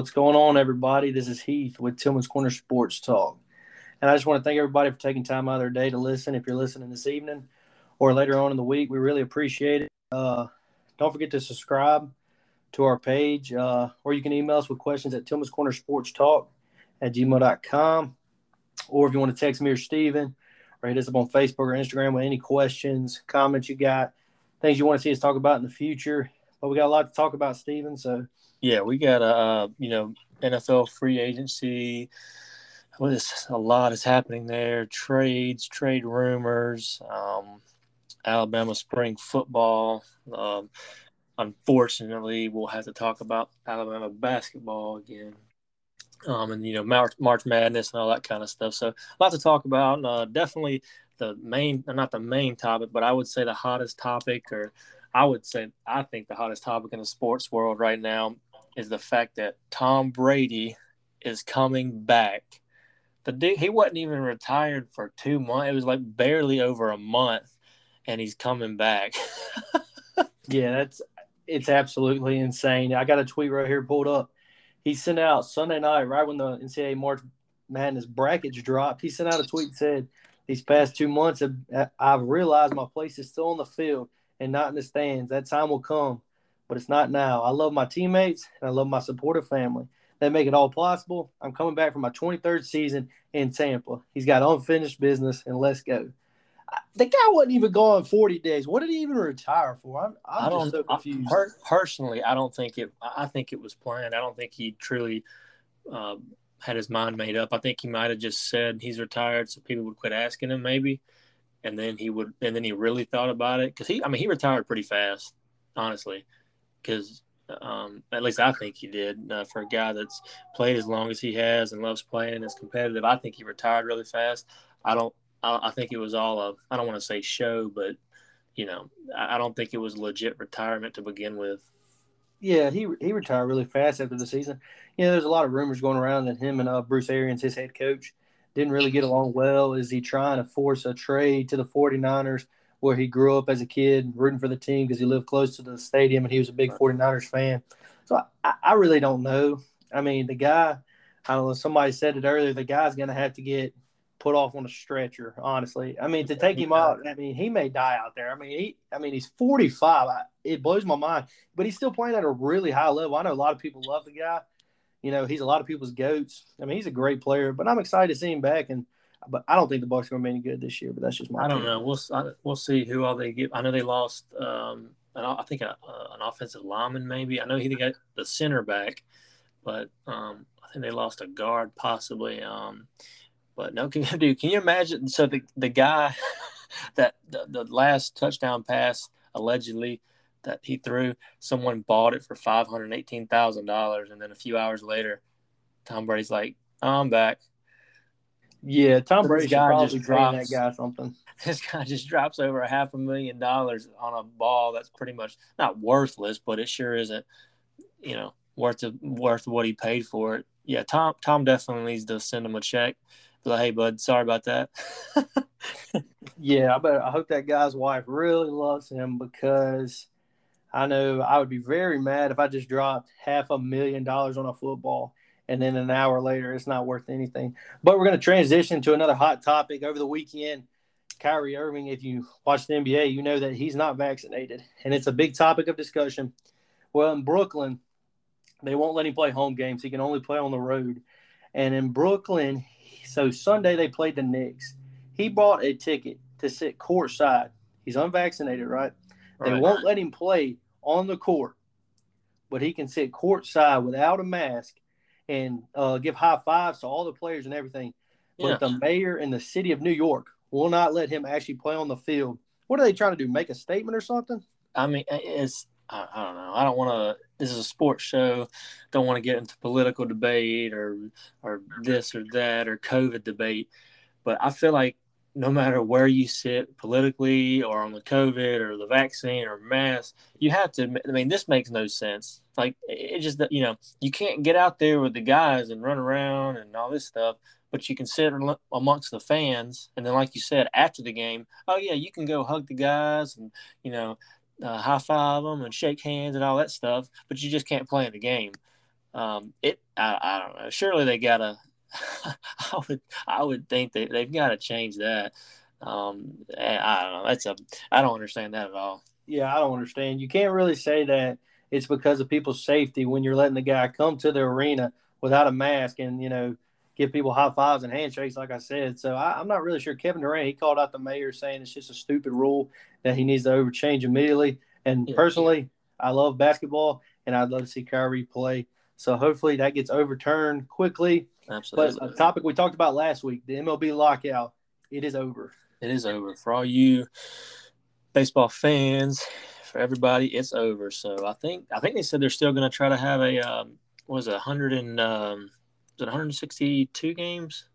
What's going on, everybody? This is Heath with Tillman's Corner Sports Talk. And I just want to thank everybody for taking time out of their day to listen. If you're listening this evening or later on in the week, we really appreciate it. Uh, don't forget to subscribe to our page, uh, or you can email us with questions at Tillman's Corner Sports Talk at gmail.com. Or if you want to text me or Steven, or hit us up on Facebook or Instagram with any questions, comments you got, things you want to see us talk about in the future. But we got a lot to talk about, Steven. So yeah, we got a uh, you know NFL free agency. Is a lot is happening there? Trades, trade rumors, um, Alabama spring football. Um, unfortunately, we'll have to talk about Alabama basketball again. Um, and you know March, March Madness and all that kind of stuff. So a lot to talk about. Uh, definitely the main, not the main topic, but I would say the hottest topic, or I would say I think the hottest topic in the sports world right now is the fact that Tom Brady is coming back. The dude, he wasn't even retired for two months. It was like barely over a month, and he's coming back. yeah, that's it's absolutely insane. I got a tweet right here pulled up. He sent out Sunday night, right when the NCAA March Madness brackets dropped. He sent out a tweet said, "These past two months, I've realized my place is still on the field and not in the stands. That time will come but it's not now. I love my teammates and I love my supportive family. They make it all possible. I'm coming back for my 23rd season in Tampa. He's got unfinished business, and let's go. The guy wasn't even gone 40 days. What did he even retire for? I'm, I'm I so confused. I, personally, I don't think it. I think it was planned. I don't think he truly uh, had his mind made up. I think he might have just said he's retired, so people would quit asking him, maybe, and then he would, and then he really thought about it because he. I mean, he retired pretty fast, honestly because um, at least I think he did. Uh, for a guy that's played as long as he has and loves playing and is competitive, I think he retired really fast. I don't. I, I think it was all of. I don't want to say show, but you know, I, I don't think it was legit retirement to begin with. Yeah, he he retired really fast after the season. You know, there's a lot of rumors going around that him and uh, Bruce Arians, his head coach, didn't really get along well. Is he trying to force a trade to the 49ers? Where he grew up as a kid, rooting for the team because he lived close to the stadium and he was a big 49ers fan. So I, I really don't know. I mean, the guy, I don't know, somebody said it earlier, the guy's going to have to get put off on a stretcher, honestly. I mean, to take him out, I mean, he may die out there. I mean, he, I mean, he's 45. I, it blows my mind, but he's still playing at a really high level. I know a lot of people love the guy. You know, he's a lot of people's goats. I mean, he's a great player, but I'm excited to see him back. And but I don't think the Bucs are going to be any good this year. But that's just my. I don't know. We'll we'll see who all they get. I know they lost. Um, an, I think a, an offensive lineman maybe. I know he got the center back, but um, I think they lost a guard possibly. Um, but no, can, dude, can you imagine? So the the guy that the, the last touchdown pass allegedly that he threw, someone bought it for five hundred eighteen thousand dollars, and then a few hours later, Tom Brady's like, "I'm back." Yeah, Tom Brady guy just drops that guy something. This guy just drops over a half a million dollars on a ball that's pretty much not worthless, but it sure isn't, you know, worth of, worth what he paid for it. Yeah, Tom Tom definitely needs to send him a check. Be like, hey, bud, sorry about that. yeah, I bet I hope that guy's wife really loves him because I know I would be very mad if I just dropped half a million dollars on a football and then an hour later it's not worth anything. But we're going to transition to another hot topic over the weekend. Kyrie Irving, if you watch the NBA, you know that he's not vaccinated, and it's a big topic of discussion. Well, in Brooklyn, they won't let him play home games. He can only play on the road. And in Brooklyn, so Sunday they played the Knicks. He bought a ticket to sit courtside. He's unvaccinated, right? right? They won't let him play on the court, but he can sit courtside without a mask and uh, give high fives to all the players and everything. But the mayor and the city of New York will not let him actually play on the field. What are they trying to do? Make a statement or something? I mean, it's I, I don't know. I don't want to. This is a sports show. Don't want to get into political debate or or this or that or COVID debate. But I feel like no matter where you sit politically or on the COVID or the vaccine or mask, you have to. I mean, this makes no sense. Like it just you know you can't get out there with the guys and run around and all this stuff, but you can sit amongst the fans and then, like you said, after the game, oh yeah, you can go hug the guys and you know uh, high five them and shake hands and all that stuff, but you just can't play in the game. um, it I, I don't know. Surely they gotta. I would I would think they they've got to change that. Um, I don't know. That's a I don't understand that at all. Yeah, I don't understand. You can't really say that it's because of people's safety when you're letting the guy come to the arena without a mask and you know give people high fives and handshakes, like I said. So I, am not really sure. Kevin Durant he called out the mayor saying it's just a stupid rule that he needs to overchange immediately. And yeah. personally, I love basketball and I'd love to see Kyrie play. So hopefully that gets overturned quickly. Absolutely. But a topic we talked about last week, the MLB lockout, it is over. It is over for all you baseball fans. For everybody, it's over. So I think I think they said they're still going to try to have a um, was it 100 and um, was it 162 games?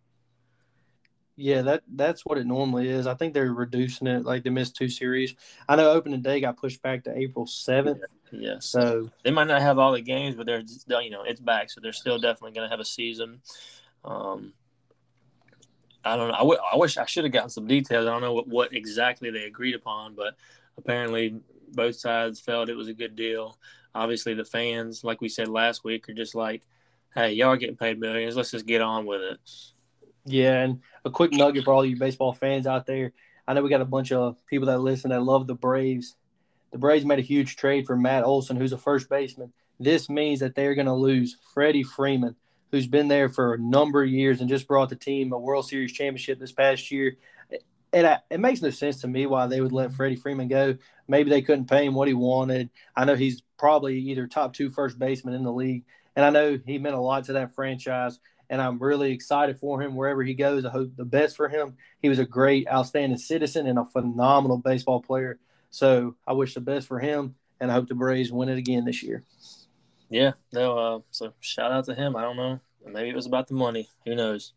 Yeah, that that's what it normally is. I think they're reducing it. Like they missed two series. I know opening day got pushed back to April seventh. Yeah, yeah. So they might not have all the games, but they're you know it's back, so they're still definitely going to have a season. Um, I don't know. I, w- I wish I should have gotten some details. I don't know what, what exactly they agreed upon, but apparently both sides felt it was a good deal. Obviously, the fans, like we said last week, are just like, "Hey, y'all are getting paid millions. Let's just get on with it." Yeah, and a quick nugget for all you baseball fans out there. I know we got a bunch of people that listen that love the Braves. The Braves made a huge trade for Matt Olson, who's a first baseman. This means that they're going to lose Freddie Freeman, who's been there for a number of years and just brought the team a World Series championship this past year. And I, it makes no sense to me why they would let Freddie Freeman go. Maybe they couldn't pay him what he wanted. I know he's probably either top two first baseman in the league, and I know he meant a lot to that franchise. And I'm really excited for him wherever he goes. I hope the best for him. He was a great, outstanding citizen and a phenomenal baseball player. So I wish the best for him, and I hope the Braves win it again this year. Yeah, no. Uh, so shout out to him. I don't know. Maybe it was about the money. Who knows?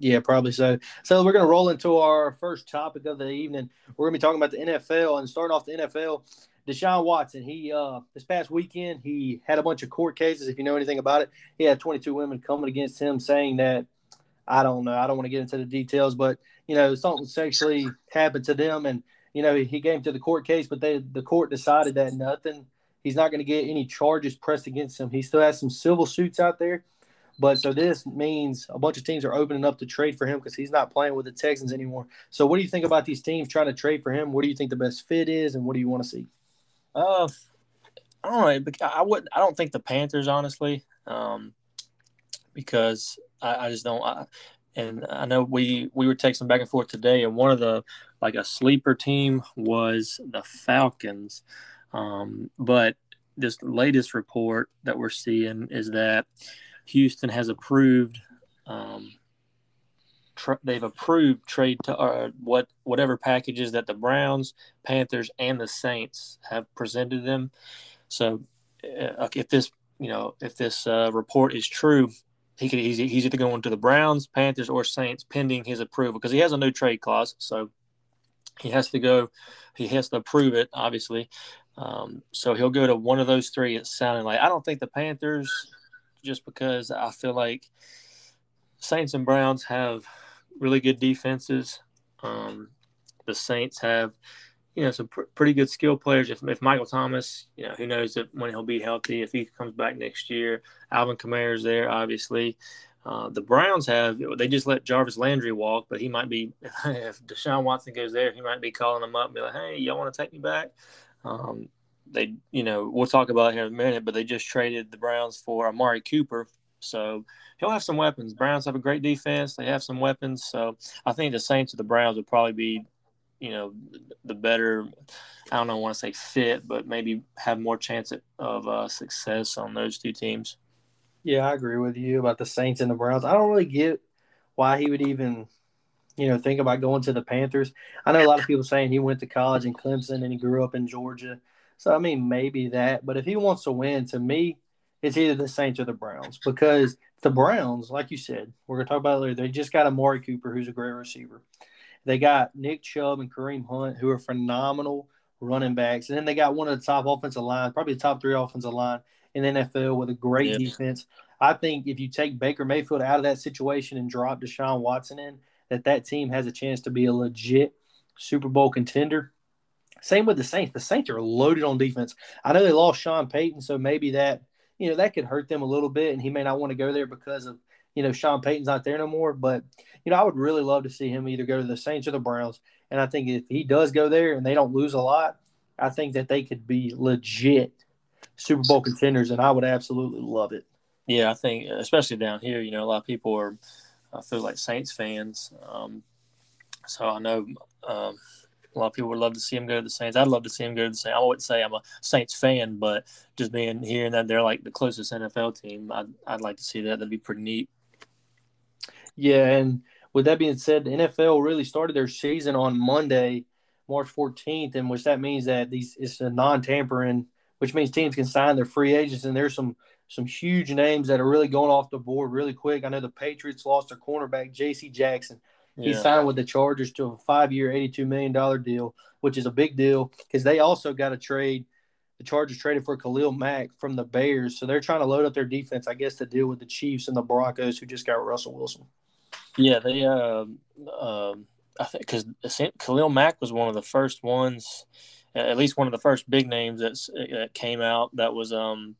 Yeah, probably so. So we're going to roll into our first topic of the evening. We're going to be talking about the NFL and starting off the NFL. Deshaun Watson, he uh this past weekend he had a bunch of court cases. If you know anything about it, he had 22 women coming against him saying that I don't know, I don't want to get into the details, but you know something sexually happened to them, and you know he came to the court case, but they the court decided that nothing He's not going to get any charges pressed against him. He still has some civil suits out there. But so this means a bunch of teams are opening up to trade for him because he's not playing with the Texans anymore. So what do you think about these teams trying to trade for him? What do you think the best fit is, and what do you want to see? Uh, I don't know. I would. I don't think the Panthers, honestly, um, because I, I just don't. I, and I know we we were texting back and forth today, and one of the like a sleeper team was the Falcons. Um, but this latest report that we're seeing is that Houston has approved. Um, they've approved trade to uh, what whatever packages that the Browns, Panthers, and the Saints have presented them. So, uh, if this you know if this uh, report is true, he could he's, he's either going to the Browns, Panthers, or Saints pending his approval because he has a no trade clause. So he has to go, he has to approve it, obviously. Um, so he'll go to one of those three. It's sounding like I don't think the Panthers, just because I feel like Saints and Browns have really good defenses. Um, the Saints have, you know, some pr- pretty good skill players. If, if Michael Thomas, you know, who knows if, when he'll be healthy, if he comes back next year. Alvin Kamara's there, obviously. Uh, the Browns have they just let Jarvis Landry walk, but he might be if Deshaun Watson goes there, he might be calling them up and be like, "Hey, y'all want to take me back?" Um, they, you know, we'll talk about it here in a minute, but they just traded the Browns for Amari Cooper. So he'll have some weapons. Browns have a great defense. They have some weapons. So I think the Saints or the Browns would probably be, you know, the better, I don't know, want to say fit, but maybe have more chance of uh, success on those two teams. Yeah, I agree with you about the Saints and the Browns. I don't really get why he would even you know, think about going to the Panthers. I know a lot of people saying he went to college in Clemson and he grew up in Georgia. So I mean, maybe that. But if he wants to win, to me, it's either the Saints or the Browns because the Browns, like you said, we're gonna talk about it later. They just got Amari Cooper, who's a great receiver. They got Nick Chubb and Kareem Hunt, who are phenomenal running backs, and then they got one of the top offensive line, probably the top three offensive line in the NFL with a great defense. I think if you take Baker Mayfield out of that situation and drop Deshaun Watson in, that that team has a chance to be a legit Super Bowl contender. Same with the Saints. The Saints are loaded on defense. I know they lost Sean Payton, so maybe that you know that could hurt them a little bit, and he may not want to go there because of you know Sean Payton's not there no more. But you know I would really love to see him either go to the Saints or the Browns. And I think if he does go there and they don't lose a lot, I think that they could be legit Super Bowl contenders, and I would absolutely love it. Yeah, I think especially down here, you know, a lot of people are I feel like Saints fans. Um, so I know um, a lot of people would love to see him go to the Saints. I'd love to see him go to the Saints. I wouldn't say I'm a Saints fan, but just being hearing that they're like the closest NFL team, I'd, I'd like to see that. That'd be pretty neat. Yeah, and with that being said, the NFL really started their season on Monday, March 14th, and which that means that these it's a non-tampering, which means teams can sign their free agents, and there's some some huge names that are really going off the board really quick. I know the Patriots lost their cornerback J.C. Jackson. He yeah. signed with the Chargers to a five-year, eighty-two million dollar deal, which is a big deal because they also got a trade. The Chargers traded for Khalil Mack from the Bears, so they're trying to load up their defense, I guess, to deal with the Chiefs and the Broncos, who just got Russell Wilson. Yeah, they. Uh, uh, I think because Khalil Mack was one of the first ones, at least one of the first big names that that came out that was um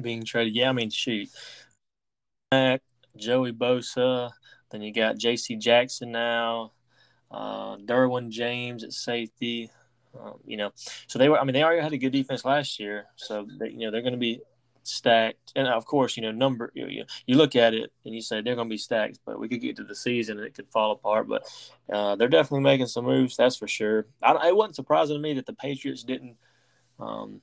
being traded. Yeah, I mean, shoot, Mack, Joey Bosa, then you got J.C. Jackson now, uh, Derwin James at safety. Um, you know, so they were. I mean, they already had a good defense last year, so they, you know they're going to be stacked. And of course, you know, number you, you look at it and you say they're going to be stacked, but we could get to the season and it could fall apart. But uh, they're definitely making some moves, that's for sure. I, it wasn't surprising to me that the Patriots didn't um,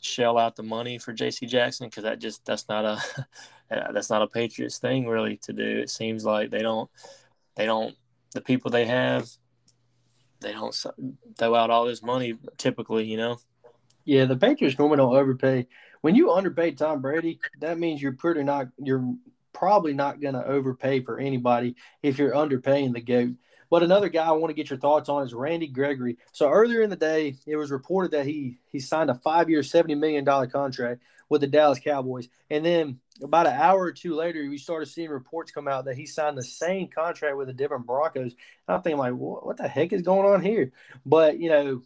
shell out the money for J.C. Jackson because that just that's not a Uh, that's not a Patriots thing really to do. It seems like they don't they don't the people they have they don't throw out all this money typically, you know. Yeah, the Patriots normally don't overpay. When you underpay Tom Brady, that means you're pretty not you're probably not going to overpay for anybody if you're underpaying the goat. But another guy I want to get your thoughts on is Randy Gregory. So earlier in the day, it was reported that he he signed a five-year, seventy million dollar contract with the Dallas Cowboys, and then about an hour or two later, we started seeing reports come out that he signed the same contract with the different Broncos. And I'm thinking like, what, what the heck is going on here? But you know,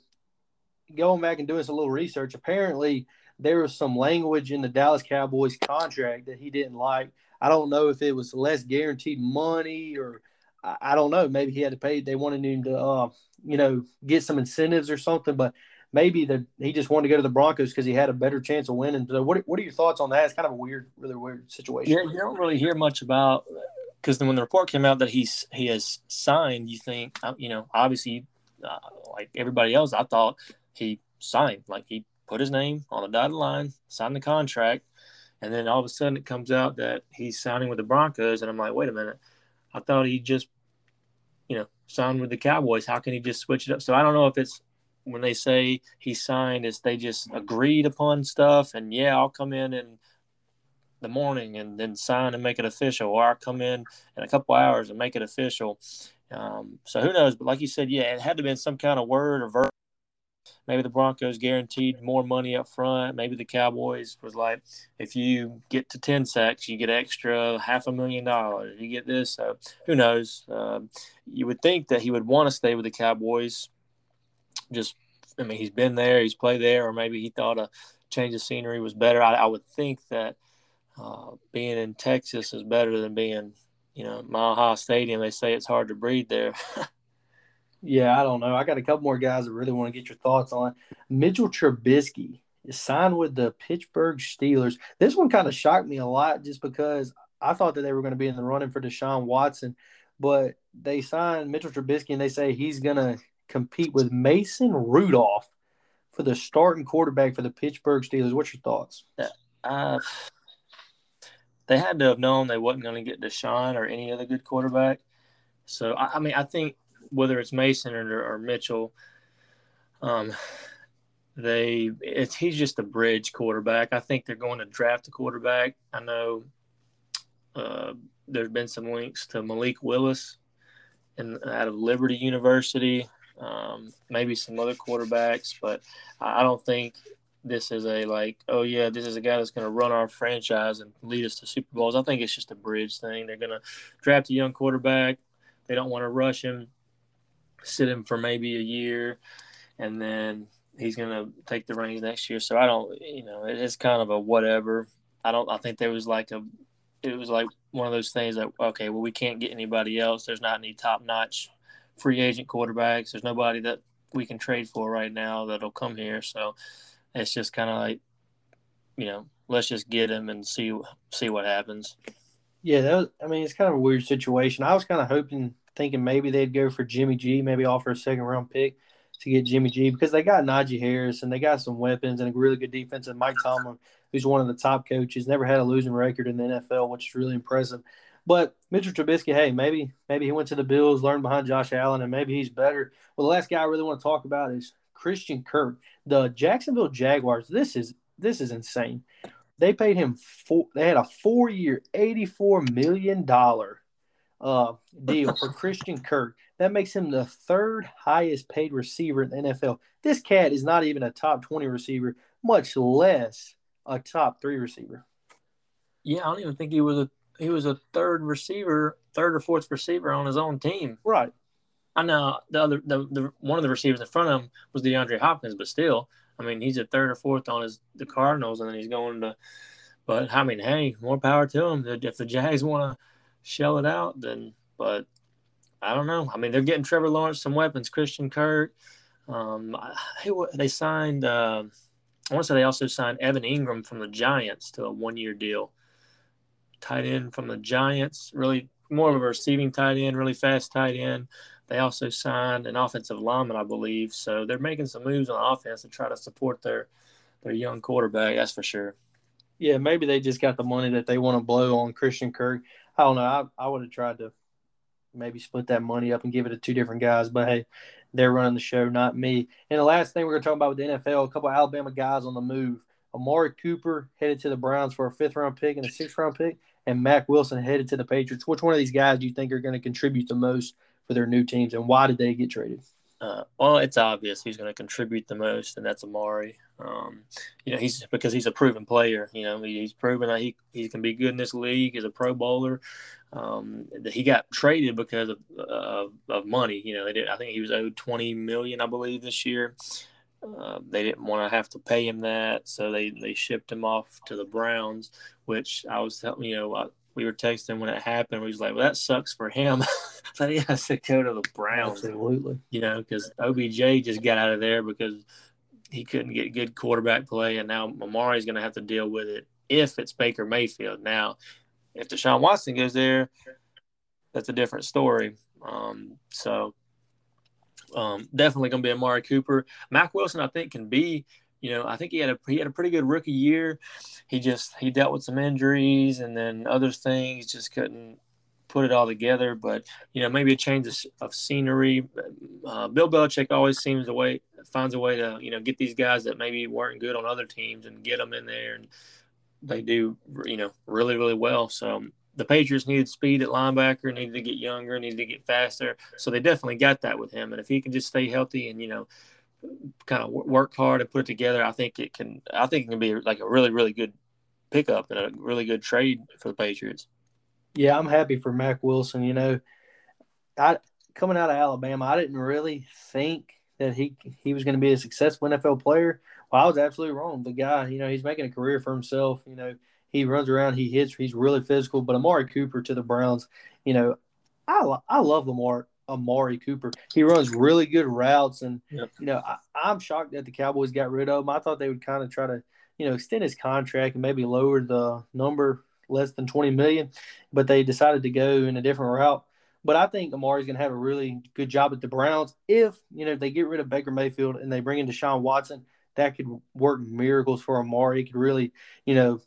going back and doing some little research, apparently there was some language in the Dallas Cowboys contract that he didn't like. I don't know if it was less guaranteed money or I, I don't know. Maybe he had to pay. They wanted him to, uh, you know, get some incentives or something. But maybe that he just wanted to go to the Broncos because he had a better chance of winning. So, what what are your thoughts on that? It's kind of a weird, really weird situation. Yeah, you don't really hear much about because when the report came out that he's he has signed, you think uh, you know obviously uh, like everybody else, I thought he signed like he put his name on the dotted line, signed the contract, and then all of a sudden it comes out that he's signing with the Broncos, and I'm like, wait a minute, I thought he just you know signed with the Cowboys. How can he just switch it up? So I don't know if it's when they say he signed, is they just agreed upon stuff, and yeah, I'll come in in the morning and then sign and make it official, or I'll come in in a couple hours and make it official. Um, so who knows? But like you said, yeah, it had to have been some kind of word or verb maybe the Broncos guaranteed more money up front. Maybe the Cowboys was like, if you get to 10 sacks, you get extra half a million dollars. You get this. So who knows? Um, you would think that he would want to stay with the Cowboys. Just, I mean, he's been there, he's played there, or maybe he thought a change of scenery was better. I, I would think that uh, being in Texas is better than being, you know, Mile High Stadium. They say it's hard to breathe there. Yeah, I don't know. I got a couple more guys that really want to get your thoughts on. Mitchell Trubisky is signed with the Pittsburgh Steelers. This one kind of shocked me a lot just because I thought that they were going to be in the running for Deshaun Watson, but they signed Mitchell Trubisky and they say he's going to compete with Mason Rudolph for the starting quarterback for the Pittsburgh Steelers. What's your thoughts? Uh, they had to have known they wasn't going to get Deshaun or any other good quarterback. So I, I mean, I think whether it's Mason or, or Mitchell, um, they it's he's just a bridge quarterback. I think they're going to draft a quarterback. I know uh, there's been some links to Malik Willis and out of Liberty University, um, maybe some other quarterbacks, but I don't think this is a like, oh yeah, this is a guy that's going to run our franchise and lead us to Super Bowls. I think it's just a bridge thing. They're going to draft a young quarterback. They don't want to rush him sit him for maybe a year and then he's going to take the reins next year. So I don't, you know, it's kind of a whatever. I don't. I think there was like a, it was like one of those things that okay, well, we can't get anybody else. There's not any top notch free agent quarterbacks. There's nobody that we can trade for right now that'll come here. So it's just kind of like, you know, let's just get him and see see what happens. Yeah, that was, I mean, it's kind of a weird situation. I was kind of hoping, thinking maybe they'd go for Jimmy G, maybe offer a second round pick to get Jimmy G because they got Najee Harris and they got some weapons and a really good defense. And Mike Tomlin, who's one of the top coaches, never had a losing record in the NFL, which is really impressive. But Mitchell Trubisky, hey, maybe maybe he went to the Bills, learned behind Josh Allen, and maybe he's better. Well, the last guy I really want to talk about is Christian Kirk, the Jacksonville Jaguars. This is this is insane. They paid him four. They had a four-year, eighty-four million dollar uh, deal for Christian Kirk. That makes him the third highest paid receiver in the NFL. This cat is not even a top 20 receiver, much less a top three receiver. Yeah, I don't even think he was a he was a third receiver, third or fourth receiver on his own team. Right. I know the other the, the one of the receivers in front of him was DeAndre Hopkins, but still, I mean, he's a third or fourth on his the Cardinals, and then he's going to. But I mean, hey, more power to him. If the Jags want to shell it out, then. But I don't know. I mean, they're getting Trevor Lawrence some weapons. Christian Kirk. Um, they signed. Uh, I want to say they also signed Evan Engram from the Giants to a one-year deal. Tight end from the Giants, really more of a receiving tight end, really fast tight end. They also signed an offensive lineman, I believe. So they're making some moves on offense to try to support their their young quarterback. That's for sure. Yeah, maybe they just got the money that they want to blow on Christian Kirk. I don't know. I, I would have tried to maybe split that money up and give it to two different guys. But hey, they're running the show, not me. And the last thing we're going to talk about with the NFL, a couple Alabama guys on the move. Amari Cooper headed to the Browns for a fifth round pick and a sixth round pick, and Mack Wilson headed to the Patriots. Which one of these guys do you think are going to contribute the most for their new teams, and why did they get traded? Uh, well, it's obvious he's going to contribute the most, and that's Amari. Um, you know, he's because he's a proven player. You know, he's proven that he, he can be good in this league. He's a Pro Bowler. Um, he got traded because of, of money. You know, they did. I think he was owed twenty million, I believe, this year. Uh, they didn't want to have to pay him that, so they they shipped him off to the Browns. Which I was telling you know. I, we were texting when it happened. We was like, "Well, that sucks for him that he has to go to the Browns." Absolutely, you know, because OBJ just got out of there because he couldn't get good quarterback play, and now Amari's going to have to deal with it if it's Baker Mayfield. Now, if Deshaun Watson goes there, that's a different story. Um, so um, definitely going to be Amari Cooper. Mack Wilson, I think, can be. You know, I think he had a he had a pretty good rookie year. He just he dealt with some injuries and then other things, just couldn't put it all together. But you know, maybe a change of, of scenery. Uh, Bill Belichick always seems a way finds a way to you know get these guys that maybe weren't good on other teams and get them in there, and they do you know really really well. So the Patriots needed speed at linebacker, needed to get younger, needed to get faster. So they definitely got that with him. And if he can just stay healthy and you know kind of work hard and put it together, I think it can. I think it can be like a really really good pickup and a really good trade for the Patriots. Yeah, I'm happy for Mack Wilson. You know, I coming out of Alabama, I didn't really think that he he was going to be a successful NFL player. Well, I was absolutely wrong. The guy, you know, he's making a career for himself. You know, he runs around, he hits, he's really physical. But Amari Cooper to the Browns, you know, I I love Lamar Amari Cooper. He runs really good routes, and yep. you know, I, am shocked that the Cowboys got rid of him. I thought they would kind of try to, you know, extend his contract and maybe lower the number less than 20 million, but they decided to go in a different route. But I think Amari's going to have a really good job at the Browns if you know they get rid of Baker Mayfield and they bring in Deshaun Watson. That could work miracles for Amari. It could really, you know,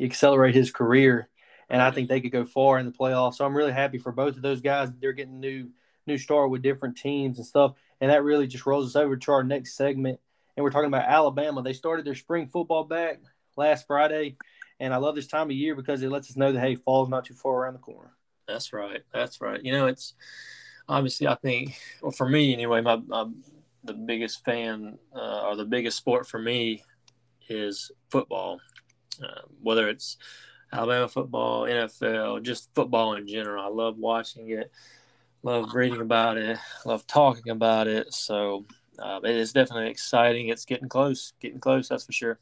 accelerate his career, and I think they could go far in the playoffs. So I'm really happy for both of those guys. They're getting new new start with different teams and stuff, and that really just rolls us over to our next segment. And we're talking about Alabama. They started their spring football back last Friday, and I love this time of year because it lets us know that hey, fall's not too far around the corner. That's right. That's right. You know, it's obviously I think, well, for me anyway, my, my the biggest fan uh, or the biggest sport for me is football. Uh, whether it's Alabama football, NFL, just football in general. I love watching it, love reading about it, love talking about it. So uh, it is definitely exciting. It's getting close, getting close. That's for sure.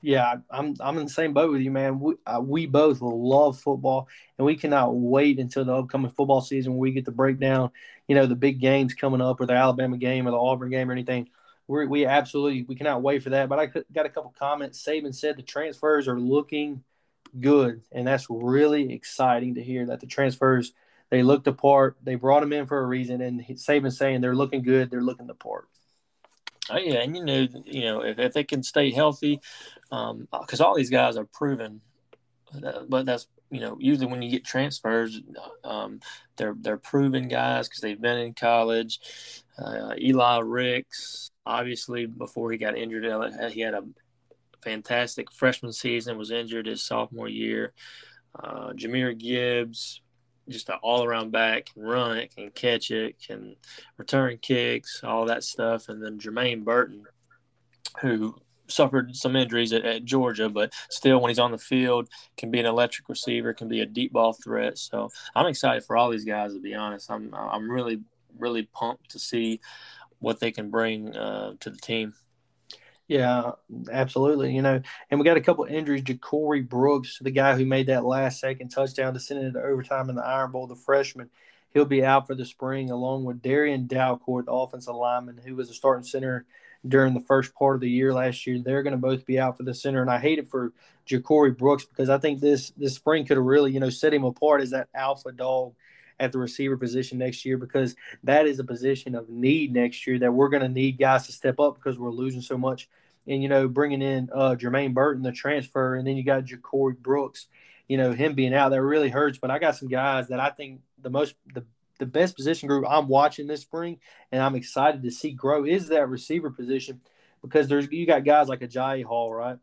Yeah, I'm I'm in the same boat with you, man. We uh, we both love football, and we cannot wait until the upcoming football season where we get to break down, you know, the big games coming up, or the Alabama game, or the Auburn game, or anything. We we absolutely we cannot wait for that. But I got a couple comments. Saban said the transfers are looking good, and that's really exciting to hear that the transfers they looked the part. They brought them in for a reason, and Saban saying they're looking good. They're looking the part. Oh yeah, and you know, you know, if, if they can stay healthy, because um, all these guys are proven. But that's you know, usually when you get transfers, um, they're they're proven guys because they've been in college. Uh, Eli Ricks, obviously, before he got injured, he had a fantastic freshman season. Was injured his sophomore year. Uh, Jahmyr Gibbs, just an all around back, can run it, can catch it, can return kicks, all that stuff. And then Jermaine Burton, who suffered some injuries at, at, Georgia, but still, when he's on the field, can be an electric receiver, can be a deep ball threat. So I'm excited for all these guys. To be honest, I'm I'm really really pumped to see what they can bring uh, to the team. Yeah, absolutely. You know, and we got a couple injuries. JaCorey Brooks, the guy who made that last second touchdown to send it into overtime in the Iron Bowl, the freshman, he'll be out for the spring, along with Darian Dalcourt, the offensive lineman, who was a starting center during the first part of the year last year. They're going to both be out for the center, and I hate it for Ja'Cory Brooks because I think this this spring could have really you know set him apart as that alpha dog at the receiver position next year because that is a position of need next year that we're going to need guys to step up because we're losing so much. And, you know, bringing in uh, Jermaine Burton, the transfer, and then you got JaCorey Brooks, you know, him being out, that really hurts. But I got some guys that I think the most, the, the best position group I'm watching this spring and I'm excited to see grow is that receiver position because there's, you got guys like Agiye Hall, right?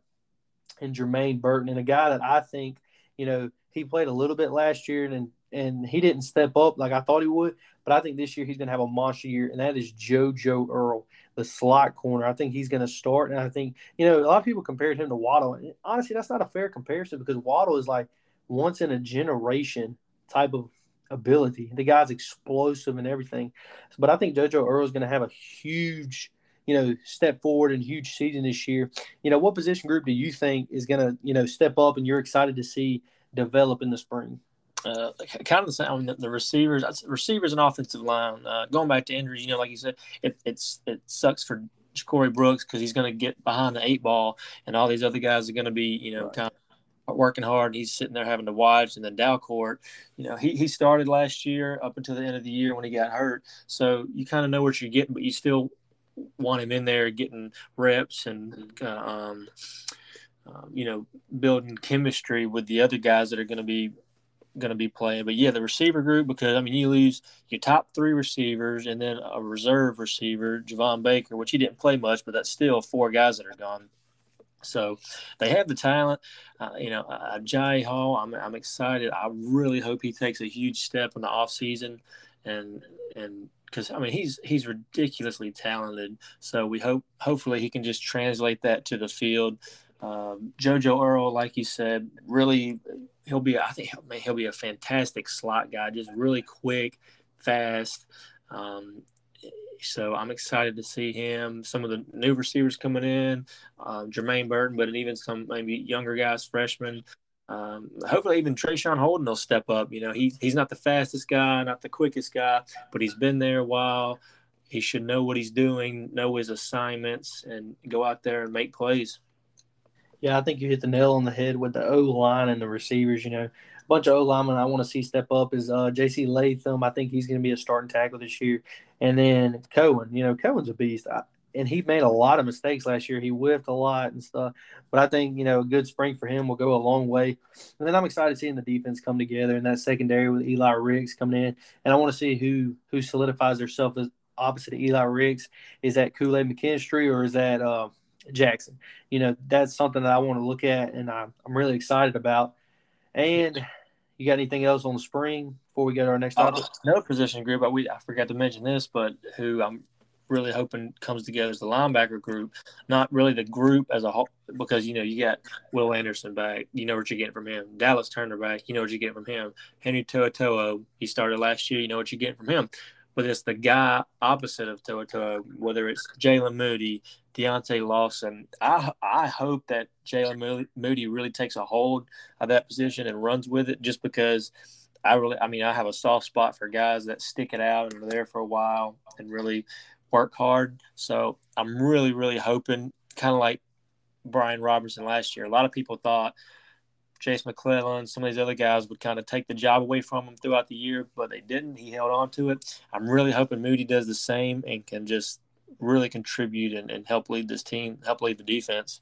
And Jermaine Burton, and a guy that I think, you know, he played a little bit last year and and he didn't step up like I thought he would. But I think this year he's going to have a monster year, and that is JoJo Earle, the slot corner. I think he's going to start, and I think you know a lot of people compared him to Waddle. And honestly, that's not a fair comparison because Waddle is like once in a generation type of ability. The guy's explosive and everything. But I think JoJo Earle is going to have a huge you know, step forward and huge season this year. You know, what position group do you think is going to, you know, step up and you're excited to see develop in the spring? Uh, kind of the same. I mean, the, the receivers, receivers and offensive line. Uh, going back to injuries, you know, like you said, it, it's it sucks for Corey Brooks because he's going to get behind the eight ball, and all these other guys are going to be, you know, right. kind of working hard. And He's sitting there having to watch, and then Dalcourt, you know, he he started last year up until the end of the year when he got hurt, so you kind of know what you're getting, but you still want him in there getting reps and. Uh, um, um, you know, building chemistry with the other guys that are going to be going to be playing. But yeah, the receiver group because I mean you lose your top three receivers and then a reserve receiver, Javon Baker, which he didn't play much, but that's still four guys that are gone. So they have the talent. Uh, you know, uh, Jai Hall, I'm, I'm excited. I really hope he takes a huge step in the offseason and and because I mean he's he's ridiculously talented. So we hope hopefully he can just translate that to the field. Um, JoJo Earle, like you said, really he'll be I think he'll, he'll be a fantastic slot guy, just really quick, fast. Um, so I'm excited to see him. Some of the new receivers coming in, uh, Jermaine Burton, but even some maybe younger guys, freshmen. Um, hopefully, even Traeshon Holden will step up. You know, he, he's not the fastest guy, not the quickest guy, but he's been there a while. He should know what he's doing, know his assignments, and go out there and make plays. Yeah, I think you hit the nail on the head with the O line and the receivers. You know, a bunch of O linemen I want to see step up is uh, J.C. Latham. I think he's going to be a starting tackle this year, and then Cohen. You know, Cohen's a beast. I, and he made a lot of mistakes last year. He whiffed a lot and stuff. But I think, you know, a good spring for him will go a long way. And then I'm excited seeing the defense come together and that secondary with Eli Ricks coming in. And I want to see who who solidifies themselves as opposite of Eli Ricks. Is that Kool-Aid McKinstry or is that uh, Jackson. You know, that's something that I want to look at and I'm, I'm really excited about. And you got anything else on the spring before we go to our next topic? Uh, another position group, I, we, I forgot to mention this, but who I'm really hoping comes together as the linebacker group, not really the group as a whole, because you know you got Will Anderson back, you know what you're getting from him. Dallas Turner back, you know what you get from him. Henry To'oTo'o, he started last year, you know what you're getting from him. But it's the guy opposite of To'oTo'o, whether it's Jaylen Moody, Deontae Lawson. I I hope that Jaylen Moody really takes a hold of that position and runs with it, just because I really, I mean, I have a soft spot for guys that stick it out and are there for a while and really work hard. So I'm really, really hoping, kind of like Brian Robinson last year. A lot of people thought Jase McClellan, some of these other guys would kind of take the job away from him throughout the year, but they didn't. He held on to it. I'm really hoping Moody does the same and can just really contribute and, and help lead this team, help lead the defense.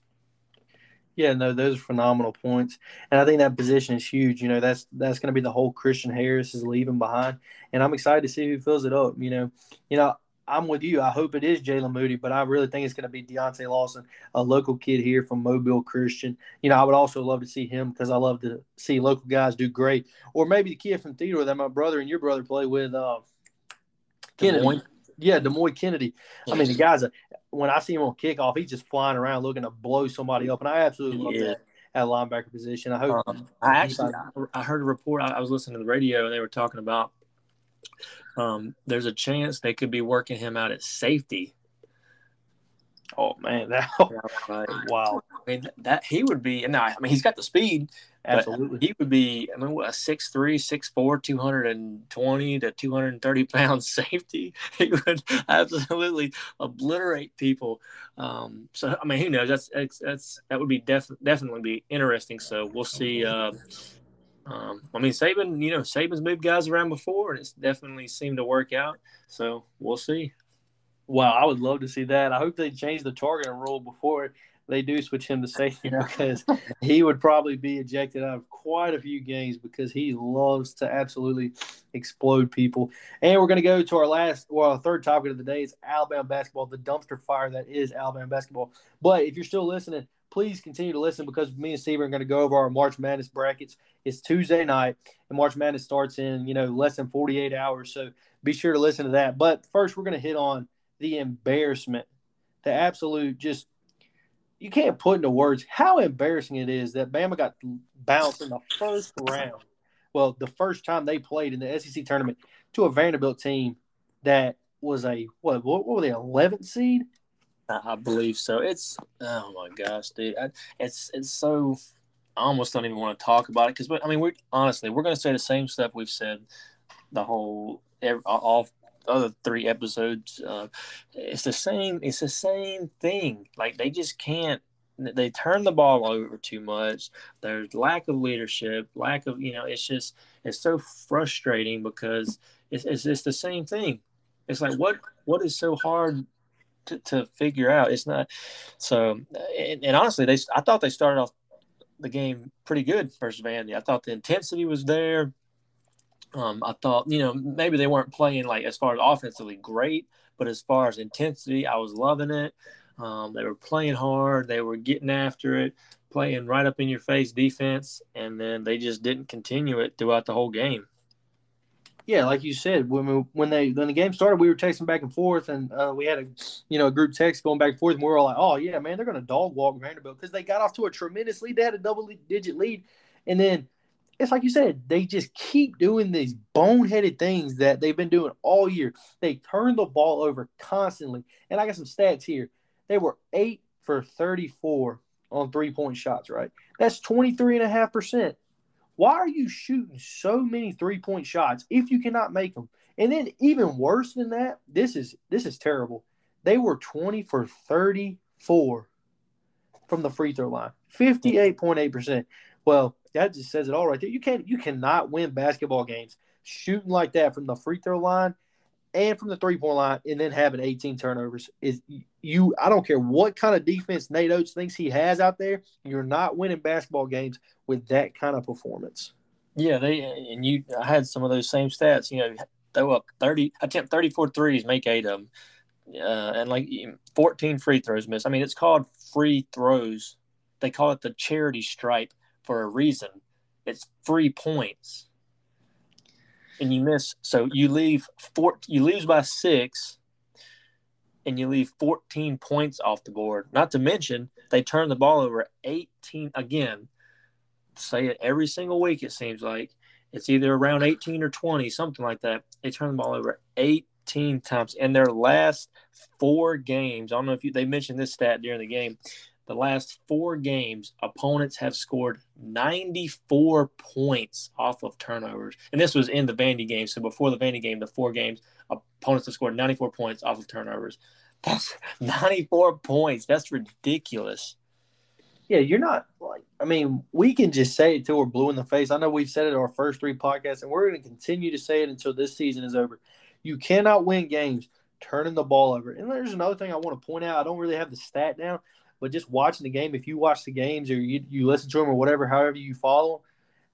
Yeah, no, those are phenomenal points, and I think that position is huge. You know, that's that's going to be the hole Christian Harris is leaving behind, and I'm excited to see who fills it up. You know, you know, I'm with you. I hope it is Jaylen Moody, but I really think it's going to be Deontae Lawson, a local kid here from Mobile Christian. You know, I would also love to see him because I love to see local guys do great, or maybe the kid from Theodore that my brother and your brother play with, uh, Kennedy. Yeah, Demoy Kennedy. I mean, the guy's a when I see him on kickoff, he's just flying around looking to blow somebody up, and I absolutely love yeah. that at linebacker position. I hope. Um, I actually I heard a report. I, was listening to the radio, and they were talking about um, there's a chance they could be working him out at safety. Oh man, that wow! I mean that he would be. Now, I mean he's got the speed, Absolutely. He would be, I mean, what, a 6'3, 6'4, 220 to 230 pound safety. He would absolutely obliterate people. Um, so, I mean, who knows? That's, that's, that's that would be def- definitely be interesting. So we'll see. Uh, um, I mean, Saban, you know, Saban's moved guys around before and it's definitely seemed to work out. So we'll see. Wow, I would love to see that. I hope they change the targeting rule before they do switch him to safety because he would probably be ejected out of quite a few games because he loves to absolutely explode people. And we're going to go to our last, well, our third topic of the day is Alabama basketball, the dumpster fire that is Alabama basketball. But if you're still listening, please continue to listen because me and Steve are going to go over our March Madness brackets. It's Tuesday night, and March Madness starts in you know less than 48 hours. So be sure to listen to that. But first, we're going to hit on the embarrassment, the absolute just you can't put into words how embarrassing it is that Bama got bounced in the first round. Well, the first time they played in the SEC tournament to a Vanderbilt team that was a what? What, were they? Eleventh seed. I believe so. It's oh my gosh, dude! I, it's it's so. I almost don't even want to talk about it because I mean, we honestly we're going to say the same stuff we've said the whole all other three episodes. Uh, it's the same. It's the same thing. Like they just can't. They turn the ball over too much. There's lack of leadership, lack of you know. It's just it's so frustrating because it's it's, it's the same thing. It's like what what is so hard to, to figure out? It's not so. And, and honestly, they I thought they started off the game pretty good versus Vandy. I thought the intensity was there. Um, I thought, you know, maybe they weren't playing like as far as offensively great, but as far as intensity, I was loving it. Um, they were playing hard, they were getting after it, playing right up in your face defense, and then they just didn't continue it throughout the whole game. Yeah, like you said, when we, when they when the game started, we were texting back and forth, and uh, we had a you know a group text going back and forth, and we were all like, "Oh yeah, man, they're going to dog walk Vanderbilt because they got off to a tremendous lead. They had a double digit lead, and then it's like you said, they just keep doing these boneheaded things that they've been doing all year. They turn the ball over constantly. And I got some stats here. They were eight for 34 on three point shots, right? That's 23.5%. Why are you shooting so many three point shots if you cannot make them? And then even worse than that, this is this is terrible. They were 20 for 34 from the free throw line. 58.8%. Well, that just says it all right there. You can't you cannot win basketball games shooting like that from the free throw line and from the three point line and then having 18 turnovers is you I don't care what kind of defense Nate Oats thinks he has out there, you're not winning basketball games with that kind of performance. Yeah, they and you I had some of those same stats, you know, throw up 30 attempt 34 threes, make 8 of them. Uh, and like 14 free throws missed. I mean, it's called free throws. They call it the charity stripe for a reason. It's free points. And you miss so you leave four you lose by six and you leave 14 points off the board. Not to mention they turn the ball over 18 again. Say it every single week it seems like. It's either around 18 or 20, something like that. They turn the ball over 18 times in their last four games. I don't know if you, they mentioned this stat during the game. The last four games, opponents have scored 94 points off of turnovers. And this was in the Vandy game. So before the Vandy game, the four games, opponents have scored 94 points off of turnovers. That's 94 points. That's ridiculous. Yeah, you're not like, I mean, we can just say it till we're blue in the face. I know we've said it our first three podcasts, and we're going to continue to say it until this season is over. You cannot win games turning the ball over. And there's another thing I want to point out. I don't really have the stat down, but just watching the game, if you watch the games or you, you listen to them or whatever, however you follow, them,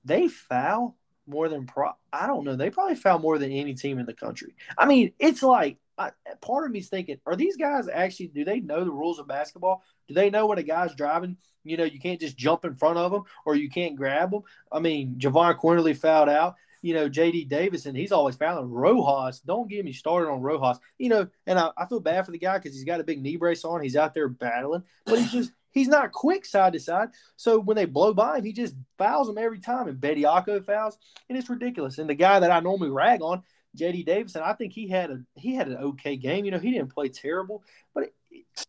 they foul more than pro. I don't know. They probably foul more than any team in the country. I mean, it's like I, part of me's thinking, are these guys actually? Do they know the rules of basketball? Do they know when a guy's driving? You know, you can't just jump in front of them or you can't grab them. I mean, Jahvon Quinerly fouled out you know, JD Davison, he's always fouling. Rojas, don't get me started on Rojas. You know, and I, I feel bad for the guy because he's got a big knee brace on. He's out there battling, but he's just he's not quick side to side. So when they blow by him, he just fouls them every time. And Bediako fouls, and it's ridiculous. And the guy that I normally rag on, JD Davison, I think he had a he had an okay game. You know, he didn't play terrible, but it,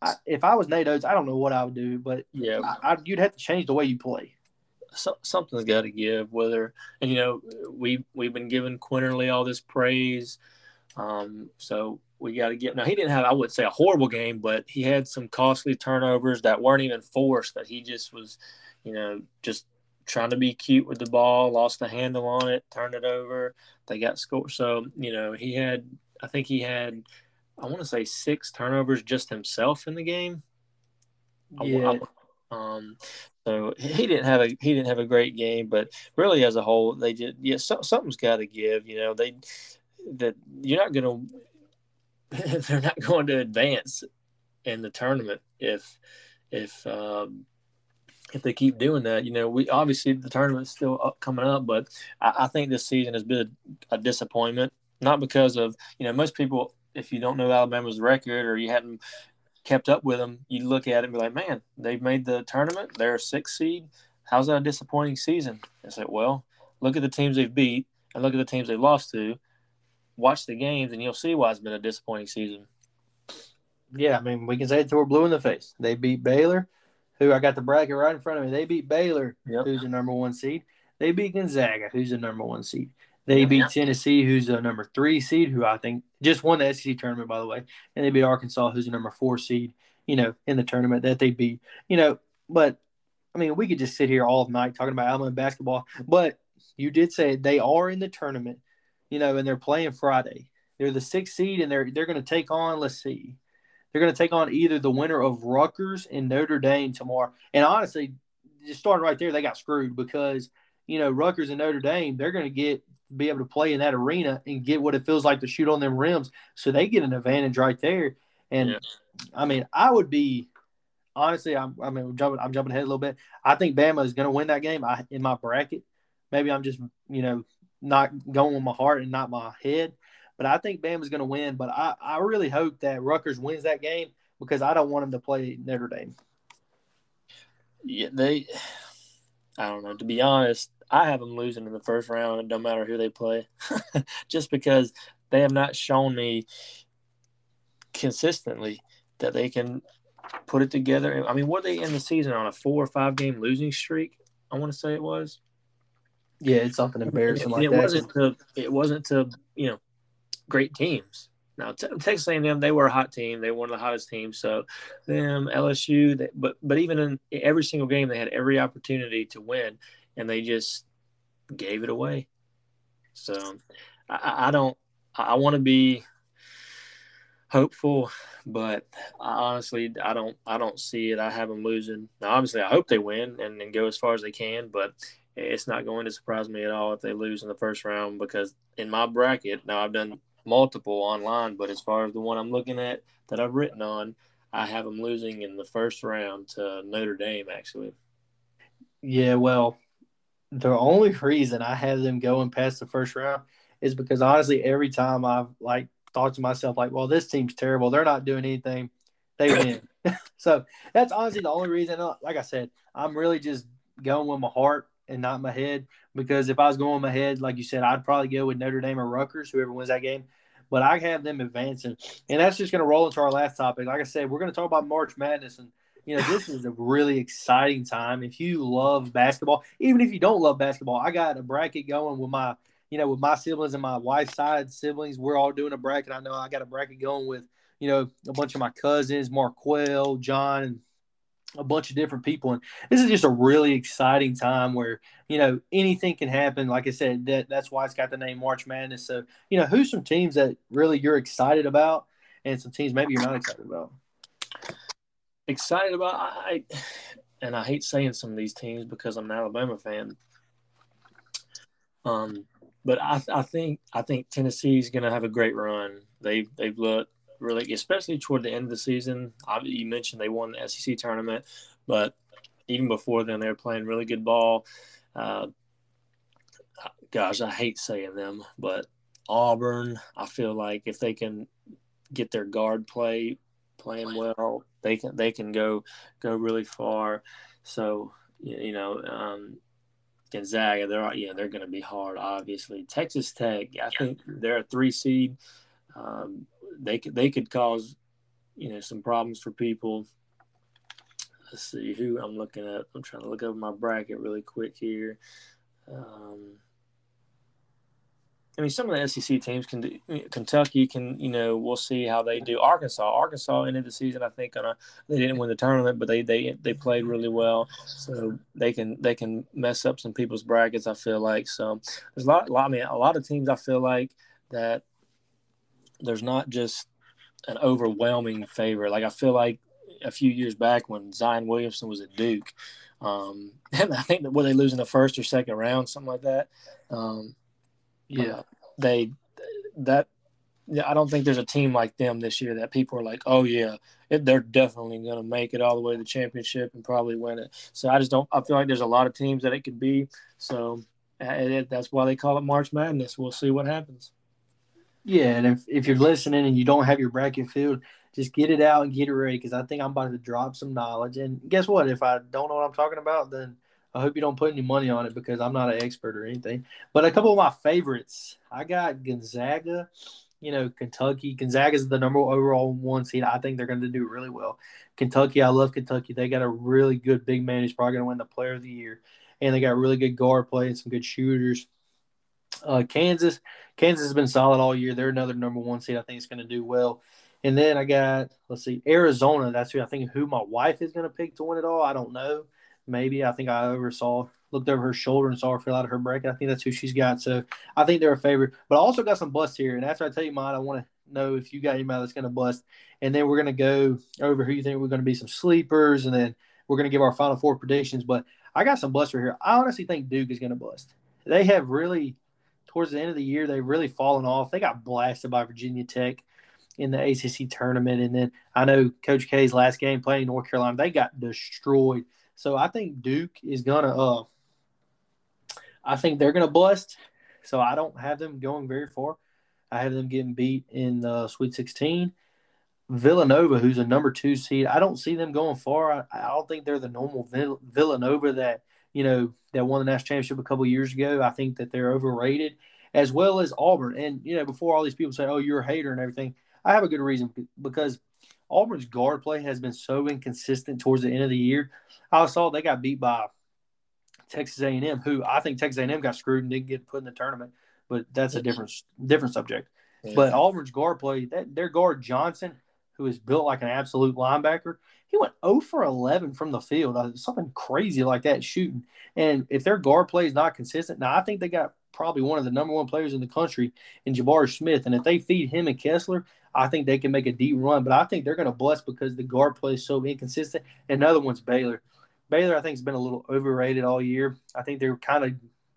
I, if I was Nate Oats, I don't know what I would do. But yeah, I, I, you'd have to change the way you play so, something's got to give. Whether and you know we we've been giving Quinerly all this praise, um, so we got to get. Now he didn't have I would say a horrible game, but he had some costly turnovers that weren't even forced. That he just was, you know, just trying to be cute with the ball, lost the handle on it, turned it over. They got scored. So you know he had. I think he had. I want to say six turnovers just himself in the game. Yeah. I, um, so he didn't have a he didn't have a great game, but really as a whole, they did. Yeah, so, something's got to give. You know, they that you're not going to they're not going to advance in the tournament if if um, if they keep doing that. You know, we obviously the tournament's still up, coming up, but I, I think this season has been a, a disappointment. Not because of you know most people if you don't know Alabama's record or you hadn't kept up with them, you look at it and be like, man, they've made the tournament. They're a six seed. How's that a disappointing season? I said, well, look at the teams they've beat and look at the teams they lost to. Watch the games and you'll see why it's been a disappointing season. Yeah, I mean, we can say it till we're blue in the face. They beat Baylor, who I got the bracket right in front of me. They beat Baylor, yep. who's the number one seed. They beat Gonzaga, who's the number one seed. They beat Tennessee, who's a number three seed, who I think just won the SEC tournament, by the way. And they beat Arkansas, who's a number four seed, you know, in the tournament that they beat. You know, but I mean, we could just sit here all night talking about Alabama basketball. But you did say they are in the tournament, you know, and they're playing Friday. They're the sixth seed, and they're they're going to take on. Let's see, they're going to take on either the winner of Rutgers and Notre Dame tomorrow. And honestly, just starting right there, they got screwed because you know Rutgers and Notre Dame, they're going to get be able to play in that arena and get what it feels like to shoot on them rims. So they get an advantage right there. And yeah. I mean, I would be honestly, I'm, I mean, I'm jumping, I'm jumping ahead a little bit. I think Bama is going to win that game. I in my bracket. Maybe I'm just you know not going with my heart and not my head, but I think Bama is going to win. But I, I really hope that Rutgers wins that game because I don't want them to play Notre Dame. Yeah, they. I don't know. To be honest, I have them losing in the first round, no matter who they play, just because they have not shown me consistently that they can put it together. I mean, were they in the season on a four or five game losing streak? I want to say it was. Yeah, it's something embarrassing it, like it that. Wasn't to, it wasn't to you know great teams. Now Texas A&M they were a hot team. They were one of the hottest teams. So them LSU, they, but but even in every single game they had every opportunity to win, and they just gave it away. So I, I don't. I want to be hopeful, but I honestly, I don't. I don't see it. I have them losing. Now, obviously, I hope they win and, and go as far as they can, but it's not going to surprise me at all if they lose in the first round because in my bracket now I've done multiple online, but as far as the one I'm looking at that I've written on, I have them losing in the first round to Notre Dame actually. Yeah, well, the only reason I have them going past the first round is because honestly, every time I've like thought to myself, like, well, this team's terrible. They're not doing anything. They win. so that's honestly the only reason. Uh, like I said, I'm really just going with my heart and not my head because if I was going with my head, like you said, I'd probably go with Notre Dame or Rutgers, whoever wins that game. but I have them advancing. And that's just going to roll into our last topic. Like I said, we're going to talk about March Madness. And, you know, this is a really exciting time. If you love basketball, even if you don't love basketball, I got a bracket going with my, you know, with my siblings and my wife's side siblings. We're all doing a bracket. I know I got a bracket going with, you know, a bunch of my cousins, Marquell, John, and a bunch of different people and this is just a really exciting time where you know anything can happen like i said that that's why it's got the name march madness so you know who's some teams that really you're excited about and some teams maybe you're not excited about excited about i and i hate saying some of these teams because i'm an alabama fan um but i i think i think tennessee's going to have a great run they they've looked really, especially toward the end of the season. You mentioned they won the SEC tournament, but even before then, they were playing really good ball. Uh, gosh, I hate saying them, but Auburn, I feel like if they can get their guard play playing well, they can they can go go really far. So you know, um, Gonzaga, they're yeah they're going to be hard. Obviously, Texas Tech, I think they're a three seed. Um, they could they could cause you know some problems for people. Let's see who I'm looking at. I'm trying to look over my bracket really quick here. Um, I mean, some of the SEC teams can do. Kentucky can, you know, we'll see how they do. Arkansas, Arkansas ended the season, I think, on a they didn't win the tournament, but they they they played really well, so they can they can mess up some people's brackets. I feel like so. There's a lot, a lot. I mean, a lot of teams. I feel like that there's not just an overwhelming favor. Like I feel like a few years back when Zion Williamson was at Duke, um, and I think that were they losing the first or second round, something like that. Um, yeah, uh, they that yeah, I don't think there's a team like them this year that people are like, oh yeah, it, they're definitely going to make it all the way to the championship and probably win it. So I just don't. I feel like there's a lot of teams that it could be. So it, that's why they call it March Madness. We'll see what happens. Yeah, and if, if you're listening and you don't have your bracket filled, just get it out and get it ready because I think I'm about to drop some knowledge. And guess what? If I don't know what I'm talking about, then I hope you don't put any money on it because I'm not an expert or anything. But a couple of my favorites, I got Gonzaga, you know, Kentucky. Gonzaga is the number overall one seed. I think they're going to do really well. Kentucky, I love Kentucky. They got a really good big man who's probably going to win the player of the year. And they got really good guard play and some good shooters. Uh, Kansas, Kansas has been solid all year. They're another number one seed. I think it's going to do well. And then I got let's see, Arizona. That's who I think who my wife is going to pick to win it all. I don't know. Maybe I think I oversaw looked over her shoulder and saw her fill out of her bracket. I think that's who she's got. So I think they're a favorite. But I also got some busts here. And after I tell you mine, I want to know if you got anybody that's going to bust. And then we're going to go over who you think we're going to be some sleepers. And then we're going to give our final four predictions. But I got some busts right here. I honestly think Duke is going to bust. They have really towards the end of the year, they've really fallen off. They got blasted by Virginia Tech in the ACC tournament, and then I know Coach K's last game playing North Carolina, they got destroyed. So I think Duke is gonna. Uh, I think they're gonna bust. So I don't have them going very far. I have them getting beat in the Sweet 16. Villanova, who's a number two seed, I don't see them going far. I, I don't think they're the normal Villanova that you know, that won the national championship a couple years ago. I think that they're overrated, as well as Auburn. And you know, before all these people say, "Oh, you're a hater" and everything, I have a good reason because Auburn's guard play has been so inconsistent towards the end of the year. I saw they got beat by Texas A&M, who I think Texas A&M got screwed and didn't get put in the tournament, but that's a different different subject. Yeah. But Auburn's guard play, that their guard Johnson, who is built like an absolute linebacker, he went 0 for 11 from the field, uh, something crazy like that shooting. And if their guard play is not consistent, now I think they got probably one of the number one players in the country in Jabari Smith. And if they feed him and Kessler, I think they can make a deep run. But I think they're going to bust because the guard play is so inconsistent. Another one's Baylor. Baylor, I think, has been a little overrated all year. I think they're kind of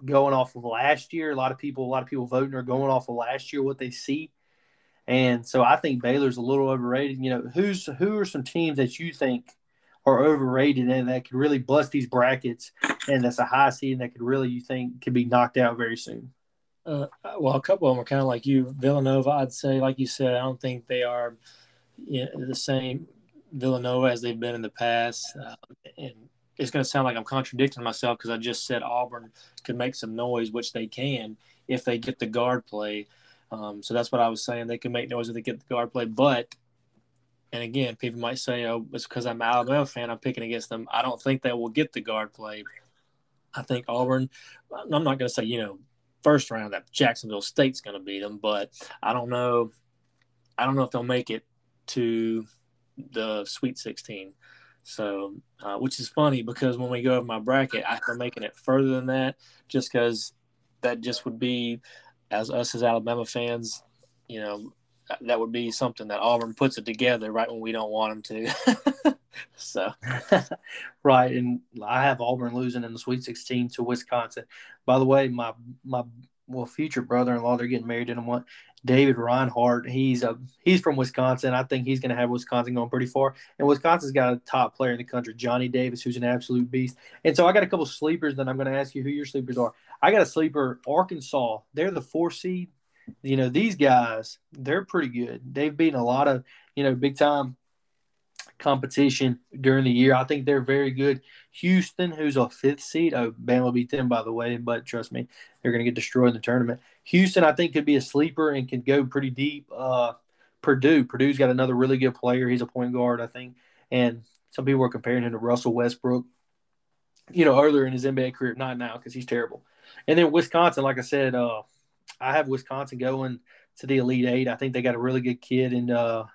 going off of last year. A lot of people, a lot of people voting are going off of last year what they see. And so I think Baylor's a little overrated. You know, who's who are some teams that you think are overrated and that could really bust these brackets and that's a high seed that could really you think could be knocked out very soon? Uh, well, a couple of them are kind of like you. Villanova, I'd say, like you said, I don't think they are you know, the same Villanova as they've been in the past. Uh, and it's going to sound like I'm contradicting myself because I just said Auburn could make some noise, which they can if they get the guard play. Um, so that's what I was saying. They can make noise if they get the guard play, but and again, people might say, "Oh, it's because I'm an Alabama fan. I'm picking against them." I don't think they will get the guard play. I think Auburn. I'm not going to say you know first round that Jacksonville State's going to beat them, but I don't know. I don't know if they'll make it to the Sweet 16. So, uh, which is funny because when we go over my bracket, I am making it further than that, just because that just would be, as us as Alabama fans, you know, that would be something that Auburn puts it together right when we don't want them to. so, right, and I have Auburn losing in the Sweet 16 to Wisconsin. By the way, my my well future brother-in-law they're getting married in a month david reinhardt he's a he's from wisconsin. I think he's going to have wisconsin going pretty far. And wisconsin's got a top player in the country johnny davis who's an absolute beast. And so i got a couple sleepers that i'm going to ask you who your sleepers are. I got a sleeper arkansas. They're the four seed you know these guys they're pretty good they've beaten a lot of you know big time competition during the year. I think they're very good. Houston, who's a fifth seed, oh, Bama beat them by the way, but trust me, they're going to get destroyed in the tournament. Houston, I think, could be a sleeper and can go pretty deep. Uh, Purdue, Purdue's got another really good player. He's a point guard, I think, and some people are comparing him to Russell Westbrook. You know, earlier in his NBA career, not now because he's terrible. And then Wisconsin, like I said, uh, I have Wisconsin going to the Elite Eight. I think they got a really good kid in uh,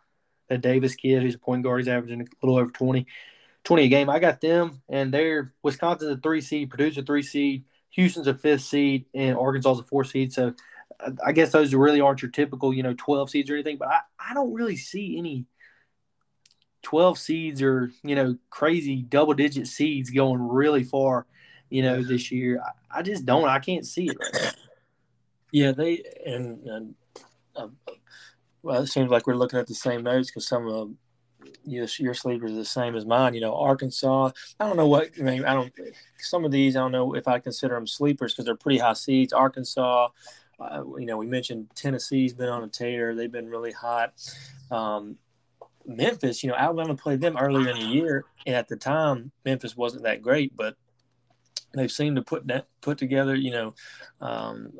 a Davis kid who's a point guard. He's averaging a little over 20, 20 a game. I got them, and they're Wisconsin's a three seed, Purdue's a three seed, Houston's a fifth seed, and Arkansas's a four seed. So I guess those really aren't your typical, you know, 12 seeds or anything, but I, I don't really see any 12 seeds or, you know, crazy double digit seeds going really far, you know, this year. I, I just don't. I can't see it right Yeah, they, and, and uh, well, it seems like we're looking at the same notes because some of your, your sleepers are the same as mine. You know, Arkansas. I don't know what. I mean, I don't. Some of these, I don't know if I consider them sleepers because they're pretty high seeds. Arkansas. Uh, you know, we mentioned Tennessee's been on a tear. They've been really hot. Um, Memphis, you know, Alabama played them earlier in the year, and at the time, Memphis wasn't that great, but they've seemed to put that put together. You know, um,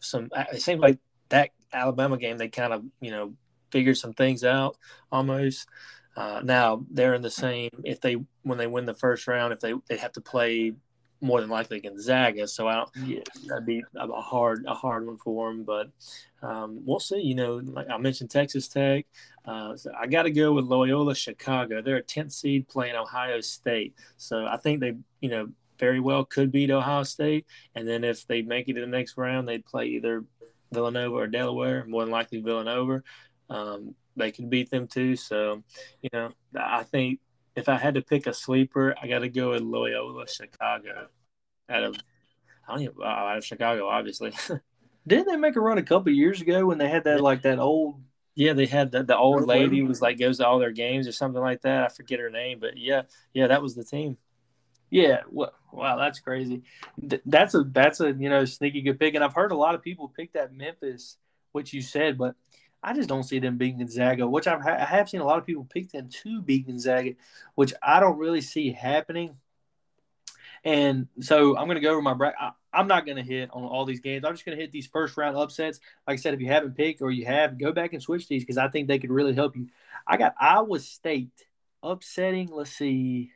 some. It seems like that Alabama game, they kind of you know figured some things out almost. Uh, now they're in the same. If they when they win the first round, if they they have to play more than likely Gonzaga, so I don't. Yeah, that'd be a hard a hard one for them, but um, we'll see. You know, like I mentioned, Texas Tech. Uh, so I got to go with Loyola Chicago. They're a 10th seed playing Ohio State, so I think they you know very well could beat Ohio State, and then if they make it to the next round, they'd play either Villanova or Delaware, more than likely Villanova. Um, they could beat them too. So, you know, I think if I had to pick a sleeper, I got to go with Loyola Chicago. Out of I don't even uh, out of Chicago, obviously. Didn't they make a run a couple years ago when they had that like that old? Yeah, they had the, the old lady was like goes to all their games or something like that. I forget her name, but yeah, yeah, that was the team. Yeah, well, wow, that's crazy. That's a that's a you know sneaky good pick, and I've heard a lot of people pick that Memphis, which you said, but I just don't see them beating Gonzaga. Which I've, I have seen a lot of people pick them to beat Gonzaga, which I don't really see happening. And so I'm going to go over my bracket. I'm not going to hit on all these games. I'm just going to hit these first round upsets. Like I said, if you haven't picked or you have, go back and switch these because I think they could really help you. I got Iowa State upsetting. Let's see.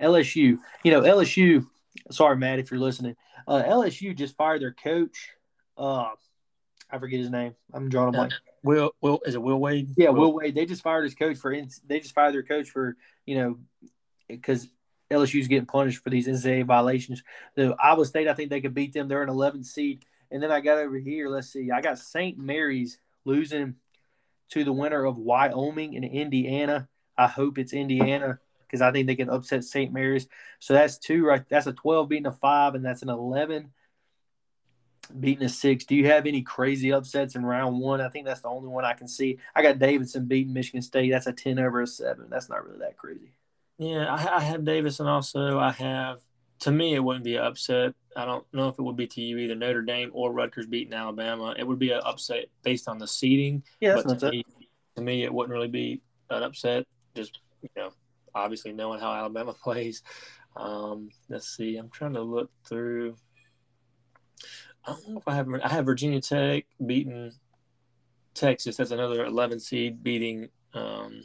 LSU, you know, LSU, sorry, Matt, if you're listening, uh, LSU just fired their coach. Uh, I forget his name. I'm drawing a blank. Uh, Will, Will, is it Will Wade? Yeah, Will, Will Wade. They just fired his coach for, they just fired their coach for, you know, because LSU's getting punished for these NCAA violations. The Iowa State, I think they could beat them. They're an 11 seed. And then I got over here, let's see, I got St. Mary's losing to the winner of Wyoming and Indiana. I hope it's Indiana because I think they can upset St. Mary's. So that's two right. That's a 12 beating a five, and that's an 11 beating a six. Do you have any crazy upsets in round one? I think that's the only one I can see. I got Davidson beating Michigan State. That's a 10 over a seven. That's not really that crazy. Yeah, I, I have Davidson also. I have, to me, it wouldn't be an upset. I don't know if it would be to you either Notre Dame or Rutgers beating Alabama. It would be an upset based on the seeding. Yeah, that's but to me, to me, it wouldn't really be an upset. Just, you know, obviously knowing how Alabama plays. Um, let's see. I'm trying to look through. I don't know if I have. I have Virginia Tech beating Texas. That's another 11 seed beating um,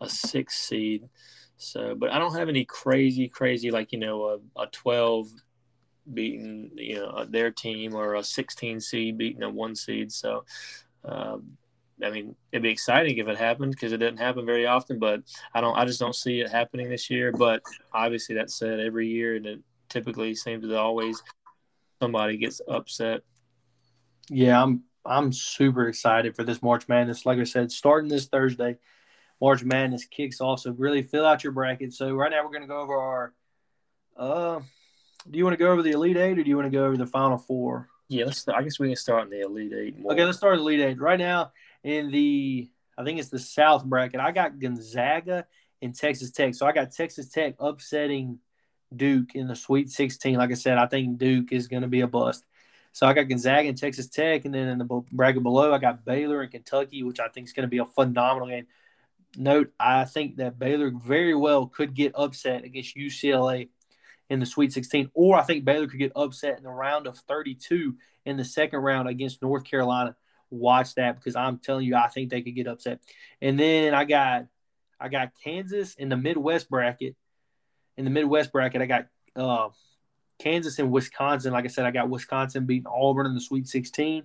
a six seed. So, but I don't have any crazy, crazy like you know a, a 12 beating you know their team or a 16 seed beating a one seed. So, um, I mean, it'd be exciting if it happened because it doesn't happen very often. But I don't. I just don't see it happening this year. But obviously, that's said every year, and it typically seems to always somebody gets upset. Yeah, I'm I'm super excited for this March Madness. Like I said, starting this Thursday, March Madness kicks off. So really fill out your bracket. So right now we're going to go over our. Uh, do you want to go over the Elite Eight or do you want to go over the Final Four? Yeah, let's. I guess we can start in the Elite Eight. More. Okay, let's start the Elite Eight right now. In the, I think it's the South bracket. I got Gonzaga and Texas Tech. So I got Texas Tech upsetting Duke in the Sweet 16. Like I said, I think Duke is going to be a bust. So I got Gonzaga and Texas Tech, and then in the bracket below, I got Baylor and Kentucky, which I think is going to be a phenomenal game. Note, I think that Baylor very well could get upset against UCLA in the Sweet 16, or I think Baylor could get upset in the round of 32 in the second round against North Carolina. Watch that because I'm telling you, I think they could get upset. And then I got I got Kansas in the Midwest bracket in the Midwest bracket, I got uh, Kansas and Wisconsin. Like I said, I got Wisconsin beating Auburn in the Sweet 16,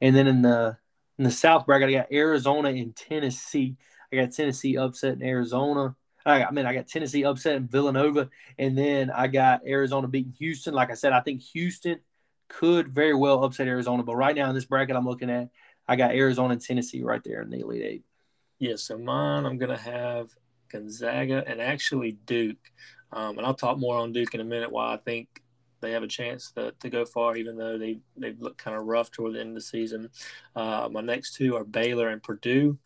and then in the in the South bracket, I got Arizona and Tennessee. I got Tennessee upset in Arizona. I, I mean, I got Tennessee upset in Villanova, and then I got Arizona beating Houston. Like I said, I think Houston could very well upset Arizona, but right now in this bracket I'm looking at, I got Arizona and Tennessee right there in the Elite Eight. Yeah, so mine I'm gonna have Gonzaga and actually Duke. Um, and I'll talk more on Duke in a minute. Why I think they have a chance to, to go far, even though they they've looked kind of rough toward the end of the season. Uh, my next two are Baylor and Purdue.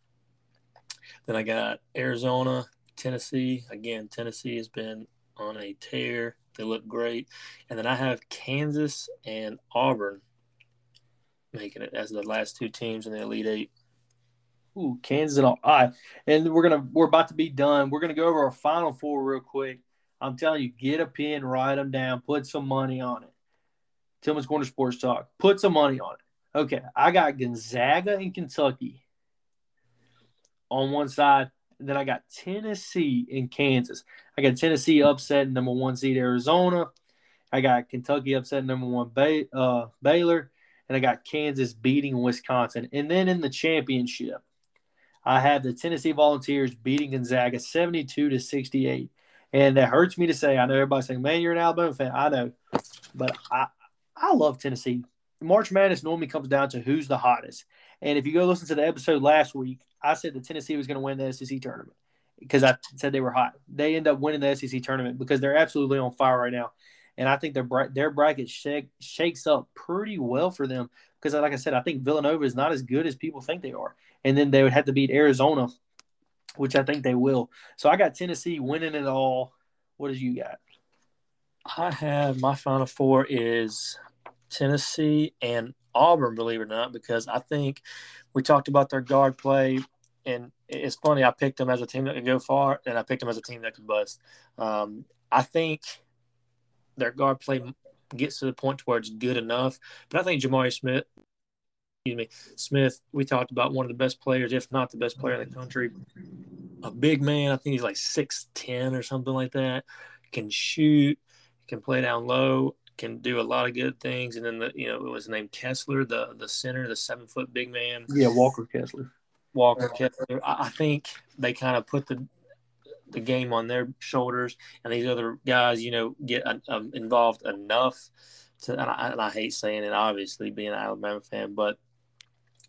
Then I got Arizona, Tennessee. Again, Tennessee has been on a tear. They look great. And then I have Kansas and Auburn making it as the last two teams in the Elite Eight. Ooh, Kansas and all. right. And we're gonna we're about to be done. We're gonna go over our final four real quick. I'm telling you, get a pen, write them down, put some money on it. Tillman's Corner Sports Talk. Put some money on it. Okay, I got Gonzaga and Kentucky on one side. Then I got Tennessee and Kansas. I got Tennessee upset number one seed Arizona. I got Kentucky upset number one Bay, uh, Baylor, and I got Kansas beating Wisconsin. And then in the championship, I have the Tennessee Volunteers beating Gonzaga 72 to 68. And that hurts me to say. I know everybody's saying, man, you're an Alabama fan. I know. But I, I love Tennessee. March Madness normally comes down to who's the hottest. And if you go listen to the episode last week, I said that Tennessee was going to win the SEC tournament because I said they were hot. They end up winning the SEC tournament because they're absolutely on fire right now. And I think their their bracket shake, shakes up pretty well for them because, like I said, I think Villanova is not as good as people think they are. And then they would have to beat Arizona which I think they will. So I got Tennessee winning it all. What did you got? I have my final four is Tennessee and Auburn, believe it or not, because I think we talked about their guard play, and it's funny. I picked them as a team that could go far, and I picked them as a team that could bust. Um, I think their guard play gets to the point where it's good enough, but I think Jamari Smith excuse me, Smith, we talked about one of the best players, if not the best player in the country. A big man, I think he's like 6'10 or something like that. Can shoot, can play down low, can do a lot of good things. And then the you know, it was named Kessler, the the center, the seven foot big man. Yeah, Walker Kessler. Walker Kessler. I, I think they kind of put the the game on their shoulders, and these other guys, you know, get uh, involved enough to. And I, and I hate saying it, obviously, being an Alabama fan, but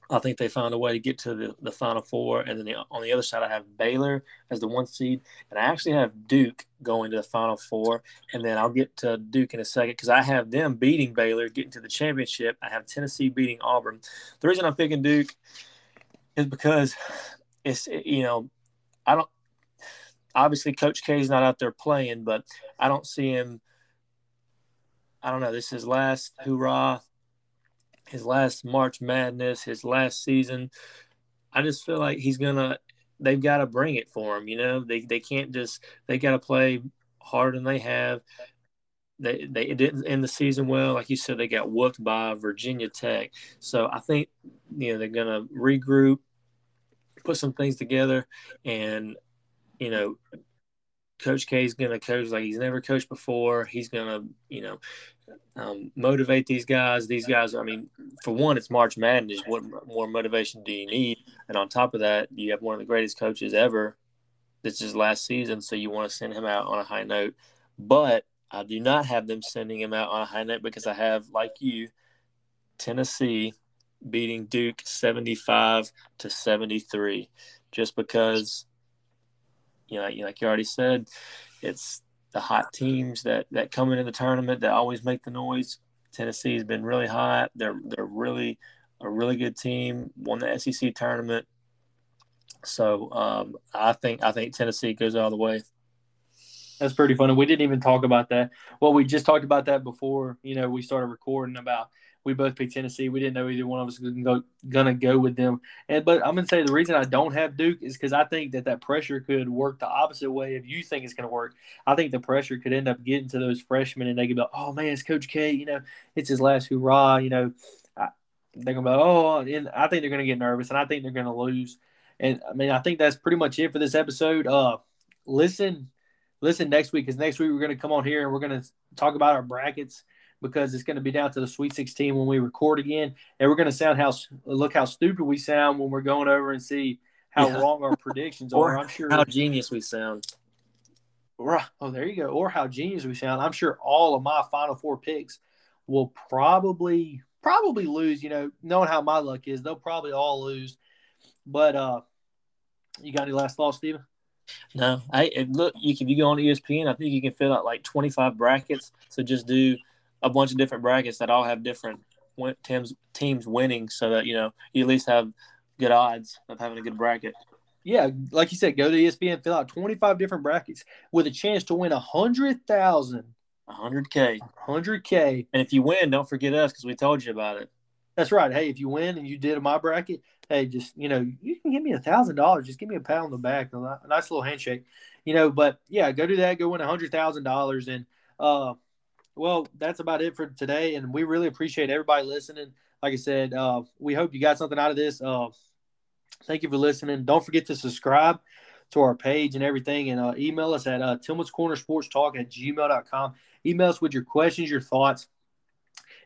I think they found a way to get to the, the Final Four. And then the, on the other side, I have Baylor as the one seed. And I actually have Duke going to the Final Four. And then I'll get to Duke in a second because I have them beating Baylor, getting to the championship. I have Tennessee beating Auburn. The reason I'm picking Duke is because it's, you know, I don't, obviously Coach K is not out there playing, but I don't see him. I don't know. This is last hurrah his last March Madness, his last season. I just feel like he's gonna. They've got to bring it for him. You know, they they can't just. They got to play harder than they have. they they didn't end the season well. Like you said, they got whooped by Virginia Tech. So I think you know they're gonna regroup, put some things together, and you know, Coach K is gonna coach like he's never coached before. He's gonna you know um, motivate these guys. These guys, I mean, for one, it's March Madness. What more motivation do you need? And on top of that, you have one of the greatest coaches ever. This is last season, so you want to send him out on a high note. But I do not have them sending him out on a high note because I have, like you, Tennessee beating Duke 75 to 73. Just because, you know, like you already said, it's the hot teams that that come into the tournament that always make the noise. Tennessee has been really hot. They're they're really a really good team. Won the SEC tournament. So um, I think I think Tennessee goes all the way. That's pretty funny. We didn't even talk about that. Well, we just talked about that before. You know, we started recording about we both picked Tennessee. We didn't know either one of us was go, gonna go with them. And but I'm gonna say the reason I don't have Duke is because I think that that pressure could work the opposite way. If you think it's gonna work, I think the pressure could end up getting to those freshmen, and they could be, like, oh man, it's Coach K. You know, it's his last hurrah. You know, I, they're gonna be, like, oh, and I think they're gonna get nervous, and I think they're gonna lose. And I mean, I think that's pretty much it for this episode. Uh, listen, listen next week because next week we're gonna come on here and we're gonna talk about our brackets because it's going to be down to the Sweet 16 when we record again, and we're going to sound how look how stupid we sound when we're going over and see how yeah. wrong our predictions are. I'm sure how genius we sound. Right. Oh, there you go. Or how genius we sound. I'm sure all of my final four picks will probably probably lose. You know, knowing how my luck is, they'll probably all lose. But uh, you got any last thoughts, Steven? No, I look. You can you go on ESPN. I think you can fill out like 25 brackets. So just do a bunch of different brackets that all have different teams teams winning, so that you know you at least have good odds of having a good bracket. Yeah, like you said, go to ESPN, fill out twenty five different brackets with a chance to win a hundred thousand. A hundred k. Hundred k. And if you win, don't forget us because we told you about it. That's right. Hey, if you win and you did my bracket, hey, just you know, you can give me a thousand dollars. Just give me a pat on the back, a nice little handshake, you know. But yeah, go do that. Go win a hundred thousand dollars, and uh, well, that's about it for today. And we really appreciate everybody listening. Like I said, uh, we hope you got something out of this. Uh, thank you for listening. Don't forget to subscribe to our page and everything. And uh, email us at uh, Tillman's Corner Sports Talk at gmail.com. Email us with your questions, your thoughts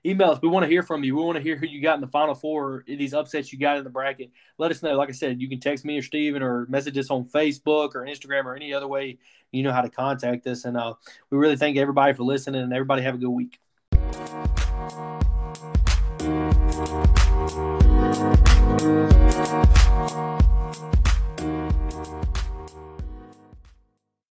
email us. We want to hear from you. We want to hear who you got in the final four, these upsets you got in the bracket. Let us know. Like I said, you can text me or Steven or message us on Facebook or Instagram or any other way you know how to contact us. And uh, we really thank everybody for listening and everybody have a good week.